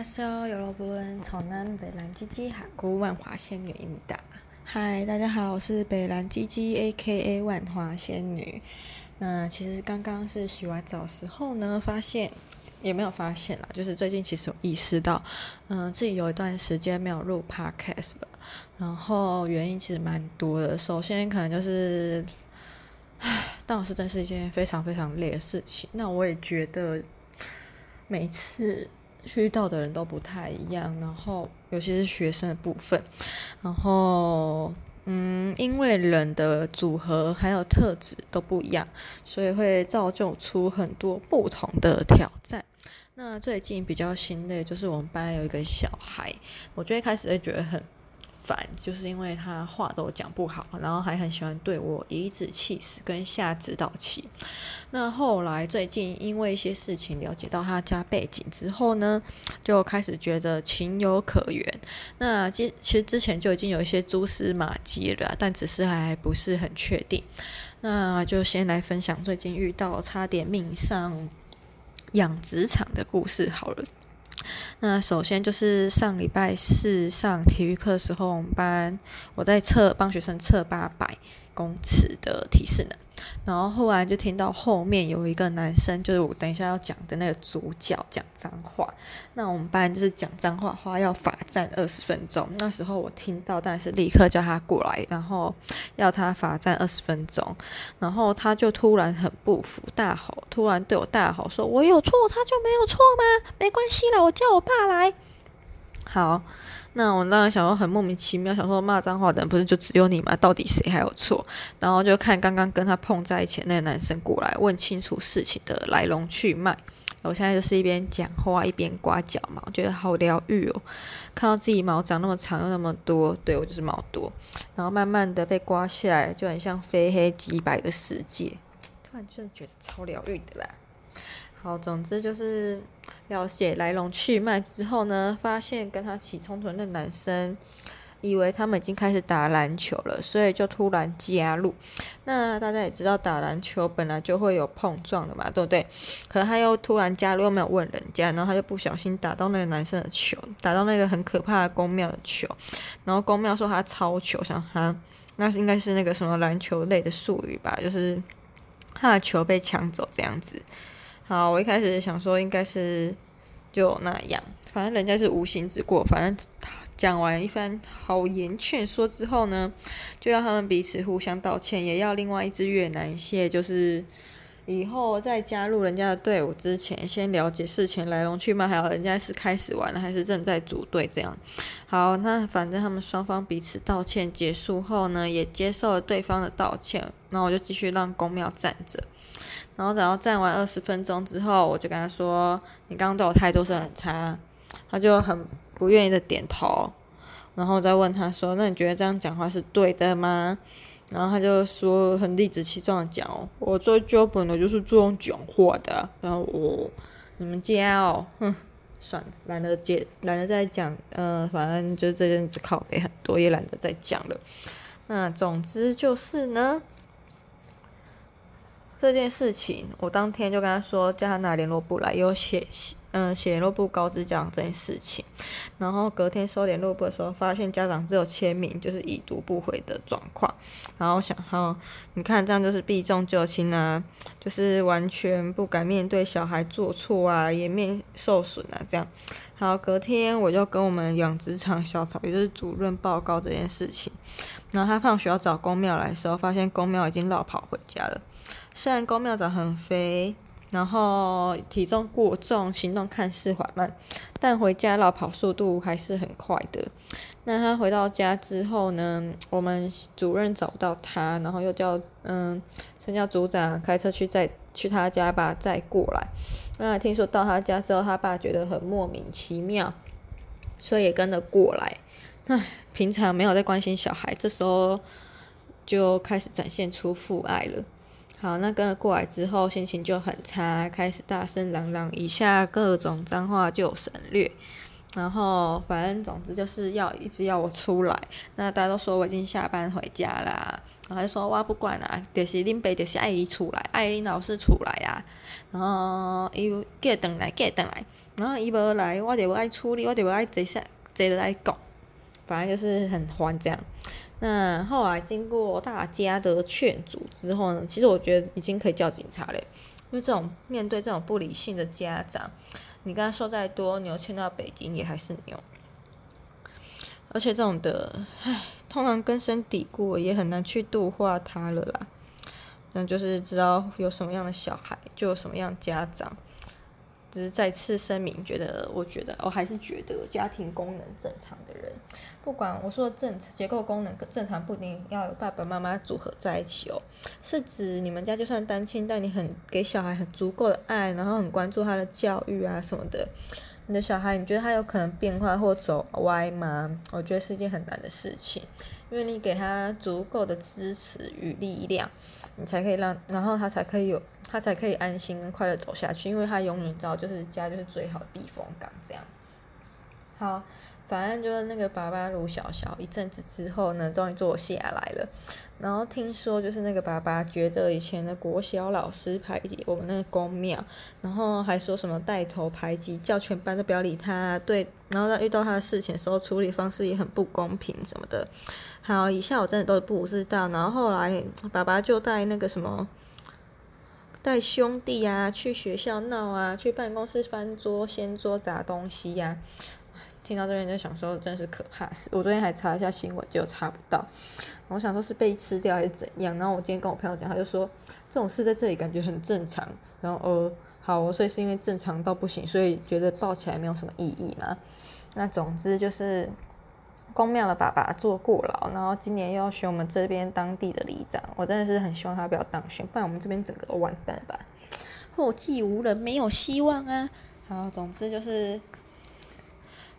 안녕하세요，여러분，从南北兰鸡鸡哈姑万华仙女应答。嗨，大家好，我是北兰鸡鸡 A.K.A 万华仙女。那其实刚刚是洗完澡时候呢，发现也没有发现啦，就是最近其实有意识到，嗯、呃，自己有一段时间没有录 Podcast 了。然后原因其实蛮多的，首先可能就是，唉，当老师真是一件非常非常累的事情。那我也觉得。每次 遇到的人都不太一样，然后尤其是学生的部分，然后嗯，因为人的组合还有特质都不一样，所以会造就出很多不同的挑战。那最近比较心累，就是我们班有一个小孩，我最开始会觉得很。烦，就是因为他话都讲不好，然后还很喜欢对我颐指气使跟下指导棋。那后来最近因为一些事情了解到他家背景之后呢，就开始觉得情有可原。那其其实之前就已经有一些蛛丝马迹了，但只是还不是很确定。那就先来分享最近遇到差点命上养殖场的故事好了。那首先就是上礼拜四上体育课的时候，我们班我在测帮学生测八百公尺的体适能。然后后来就听到后面有一个男生，就是我等一下要讲的那个主角讲脏话。那我们班就是讲脏话话要罚站二十分钟。那时候我听到，但是立刻叫他过来，然后要他罚站二十分钟。然后他就突然很不服，大吼，突然对我大吼说：“我有错，他就没有错吗？没关系啦，我叫我爸来。”好。那我当然想说很莫名其妙，想说骂脏话的人不是就只有你吗？到底谁还有错？然后就看刚刚跟他碰在一起的那个男生过来问清楚事情的来龙去脉。我现在就是一边讲话一边刮脚毛，觉得好疗愈哦。看到自己毛长那么长又那么多，对，我就是毛多，然后慢慢的被刮下来，就很像非黑即白的世界，突然就觉得超疗愈的啦。好，总之就是了解来龙去脉之后呢，发现跟他起冲突的那男生，以为他们已经开始打篮球了，所以就突然加入。那大家也知道，打篮球本来就会有碰撞的嘛，对不对？可是他又突然加入，又没有问人家，然后他就不小心打到那个男生的球，打到那个很可怕的宫庙的球。然后宫庙说他抄球，想他那是应该是那个什么篮球类的术语吧，就是他的球被抢走这样子。好，我一开始想说应该是就那样，反正人家是无心之过。反正讲完一番好言劝说之后呢，就要他们彼此互相道歉，也要另外一只越南蟹，就是以后在加入人家的队伍之前，先了解事情来龙去脉，还有人家是开始玩了还是正在组队这样。好，那反正他们双方彼此道歉结束后呢，也接受了对方的道歉，那我就继续让宫庙站着。然后等到站完二十分钟之后，我就跟他说：“你刚刚对我态度是很差。”他就很不愿意的点头。然后再问他说：“那你觉得这样讲话是对的吗？”然后他就说很理直气壮的讲哦：“我做 job 本的就是这样讲话的。”然后我你们家哦，哼，算了，懒得接，懒得再讲。嗯、呃，反正就这阵子靠北很多，也懒得再讲了。那总之就是呢。这件事情，我当天就跟他说，叫他拿联络簿来，有写，嗯，写联络簿告知家长这件事情。然后隔天收联络簿的时候，发现家长只有签名，就是已读不回的状况。然后想，哈，你看这样就是避重就轻啊，就是完全不敢面对小孩做错啊，颜面受损啊，这样。好，隔天我就跟我们养殖场小桃，也就是主任报告这件事情。然后他放学要找公庙来的时候，发现公庙已经落跑回家了。虽然公庙长很肥，然后体重过重，行动看似缓慢，但回家老跑速度还是很快的。那他回到家之后呢，我们主任找不到他，然后又叫嗯，先叫组长开车去载去他家吧，再过来。那听说到他家之后，他爸觉得很莫名其妙，所以也跟着过来。唉，平常没有在关心小孩，这时候就开始展现出父爱了。好，那跟了过来之后，心情就很差，开始大声嚷嚷，一下各种脏话就省略。然后反正总之就是要一直要我出来。那大家都说我已经下班回家啦，然后就说我不管啦，就是恁爸就是爱伊出来，爱恁老师出来啊。然后伊给等来给等来，然后伊无来，我得要爱处理，我得要爱坐下坐着来讲，反正就是很烦这样。那后来经过大家的劝阻之后呢，其实我觉得已经可以叫警察了，因为这种面对这种不理性的家长，你跟他说再多，牛牵到北京也还是牛。而且这种的，唉，通常根深蒂固，也很难去度化他了啦。那就是知道有什么样的小孩，就有什么样家长。只是再次声明，觉得我觉得我还是觉得家庭功能正常的人，不管我说的正结构功能正常，不一定要有爸爸妈妈组合在一起哦。是指你们家就算单亲，但你很给小孩很足够的爱，然后很关注他的教育啊什么的。你的小孩，你觉得他有可能变坏或走歪吗？我觉得是一件很难的事情，因为你给他足够的支持与力量，你才可以让，然后他才可以有。他才可以安心跟快乐走下去，因为他永远知道，就是家就是最好的避风港。这样，好，反正就是那个爸爸卢小小一阵子之后呢，终于坐下来了。然后听说就是那个爸爸觉得以前的国小老师排挤我们那个宫庙，然后还说什么带头排挤，叫全班都不要理他。对，然后他遇到他的事情的时候，处理方式也很不公平什么的。好，以下我真的都不知道。然后后来爸爸就带那个什么。带兄弟啊去学校闹啊，去办公室翻桌掀桌砸东西呀、听到这边就想说，真是可怕。我昨天还查一下新闻，就查不到。我想说是被吃掉还是怎样？然后我今天跟我朋友讲，他就说这种事在这里感觉很正常。然后呃，好，所以是因为正常到不行，所以觉得报起来没有什么意义嘛。那总之就是。宫庙的爸爸坐过牢，然后今年又要选我们这边当地的里长，我真的是很希望他不要当选，不然我们这边整个都完蛋吧，后继无人，没有希望啊。好，总之就是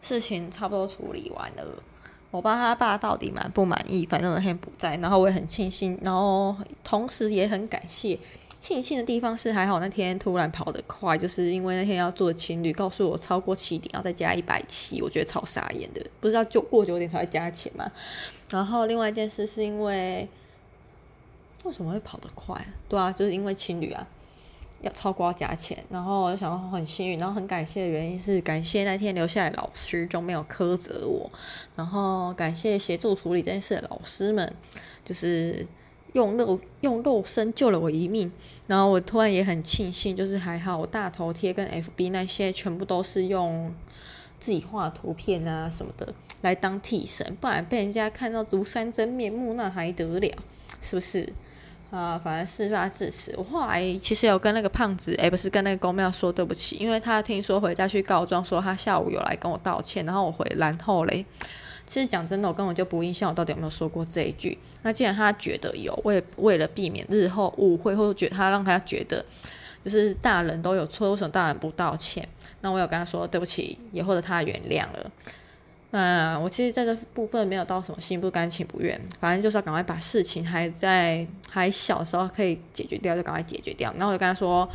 事情差不多处理完了，我爸他爸到底满不满意？反正那天不在，然后我也很庆幸，然后同时也很感谢。庆幸的地方是还好那天突然跑得快，就是因为那天要做情侣，告诉我超过七点要再加一百七，我觉得超傻眼的，不知道就过九点才会加钱嘛。然后另外一件事是因为为什么会跑得快？对啊，就是因为情侣啊要超过要加钱，然后我就想到很幸运，然后很感谢的原因是感谢那天留下来老师就没有苛责我，然后感谢协助处理这件事的老师们，就是。用肉用肉身救了我一命，然后我突然也很庆幸，就是还好我大头贴跟 FB 那些全部都是用自己画图片啊什么的来当替身，不然被人家看到庐山真面目那还得了，是不是？啊，反正事发至此，我后来其实有跟那个胖子，诶，不是跟那个公庙说对不起，因为他听说回家去告状，说他下午有来跟我道歉，然后我回，然后嘞。其实讲真的，我根本就不印象我到底有没有说过这一句。那既然他觉得有，为为了避免日后误会，或者觉他让他觉得就是大人都有错，为什么大人不道歉？那我有跟他说对不起，也获得他的原谅了。那我其实在这部分没有到什么心不甘情不愿，反正就是要赶快把事情还在还小的时候可以解决掉，就赶快解决掉。然后我就跟他说，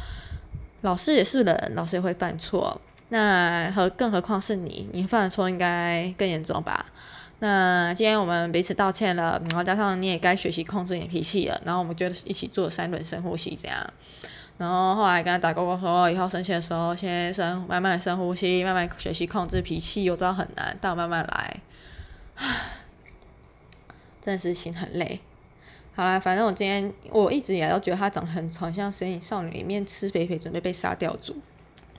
老师也是人，老师也会犯错。那何更何况是你，你犯的错应该更严重吧？那今天我们彼此道歉了，然后加上你也该学习控制你的脾气了，然后我们就一起做三轮深呼吸，这样。然后后来跟他打勾勾说，以后生气的时候先深慢慢深呼吸，慢慢学习控制脾气。我知道很难，但我慢慢来。唉，真的是心很累。好啦，反正我今天我一直以来都觉得他长得很丑，像《神隐少女》里面吃肥肥准备被杀掉的猪。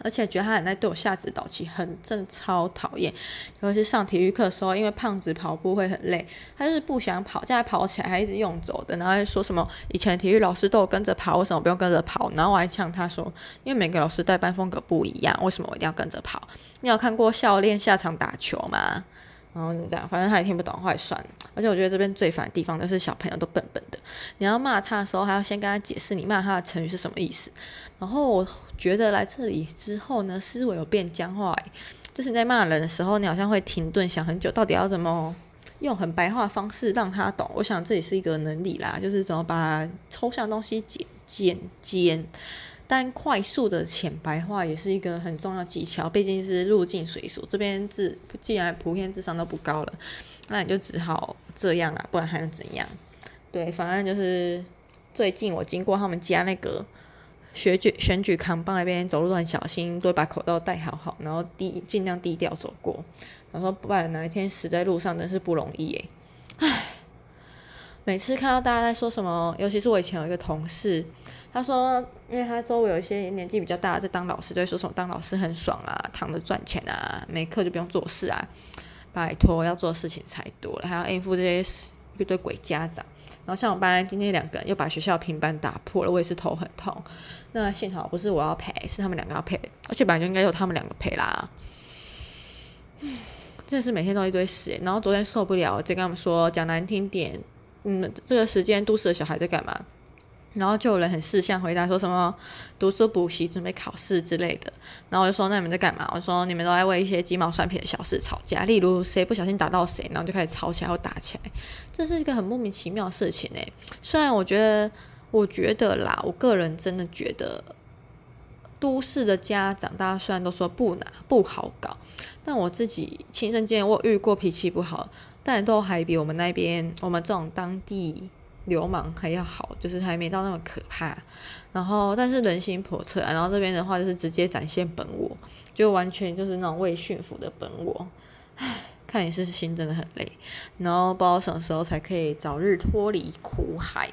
而且觉得他很爱对我下指导其实，很正，超讨厌。尤其上体育课的时候，因为胖子跑步会很累，他就是不想跑，现在跑起来还一直用走的，然后还说什么以前体育老师都有跟着跑，为什么不用跟着跑？然后我还呛他说，因为每个老师带班风格不一样，为什么我一定要跟着跑？你有看过教练下场打球吗？然后就这样，反正他也听不懂，话也算了。而且我觉得这边最烦的地方就是小朋友都笨笨的，你要骂他的时候还要先跟他解释，你骂他的成语是什么意思。然后我觉得来这里之后呢，思维有变僵化，就是你在骂人的时候，你好像会停顿想很久，到底要怎么用很白话的方式让他懂。我想这也是一个能力啦，就是怎么把抽象东西简简简。但快速的浅白话也是一个很重要技巧，毕竟是入境随俗。这边智既然普遍智商都不高了，那你就只好这样了，不然还能怎样？对，反正就是最近我经过他们家那个选举选举扛棒那边走路很小心，都会把口罩戴好好，然后低尽量低调走过。然后不然哪一天死在路上真是不容易哎。唉，每次看到大家在说什么，尤其是我以前有一个同事，他说，因为他周围有一些年纪比较大的在当老师，就会说什么当老师很爽啊，躺着赚钱啊，没课就不用做事啊。拜托，要做事情才多了，还要应付这些一堆鬼家长。然后像我班今天两个人又把学校平板打破了，我也是头很痛。那幸好不是我要赔，是他们两个要赔，而且本来就应该由他们两个赔啦。真的是每天都一堆事。然后昨天受不了，就跟他们说，讲难听点，嗯，这个时间都市的小孩在干嘛？然后就有人很识相回答说什么读书补习准备考试之类的，然后我就说那你们在干嘛？我说你们都在为一些鸡毛蒜皮的小事吵架，例如谁不小心打到谁，然后就开始吵起来或打起来，这是一个很莫名其妙的事情诶。虽然我觉得，我觉得啦，我个人真的觉得，都市的家长大家虽然都说不难不好搞，但我自己亲身经验，我遇过脾气不好，但都还比我们那边我们这种当地。流氓还要好，就是还没到那么可怕。然后，但是人心叵测。然后这边的话，就是直接展现本我，就完全就是那种未驯服的本我。唉，看你是心真的很累。然后不知道什么时候才可以早日脱离苦海。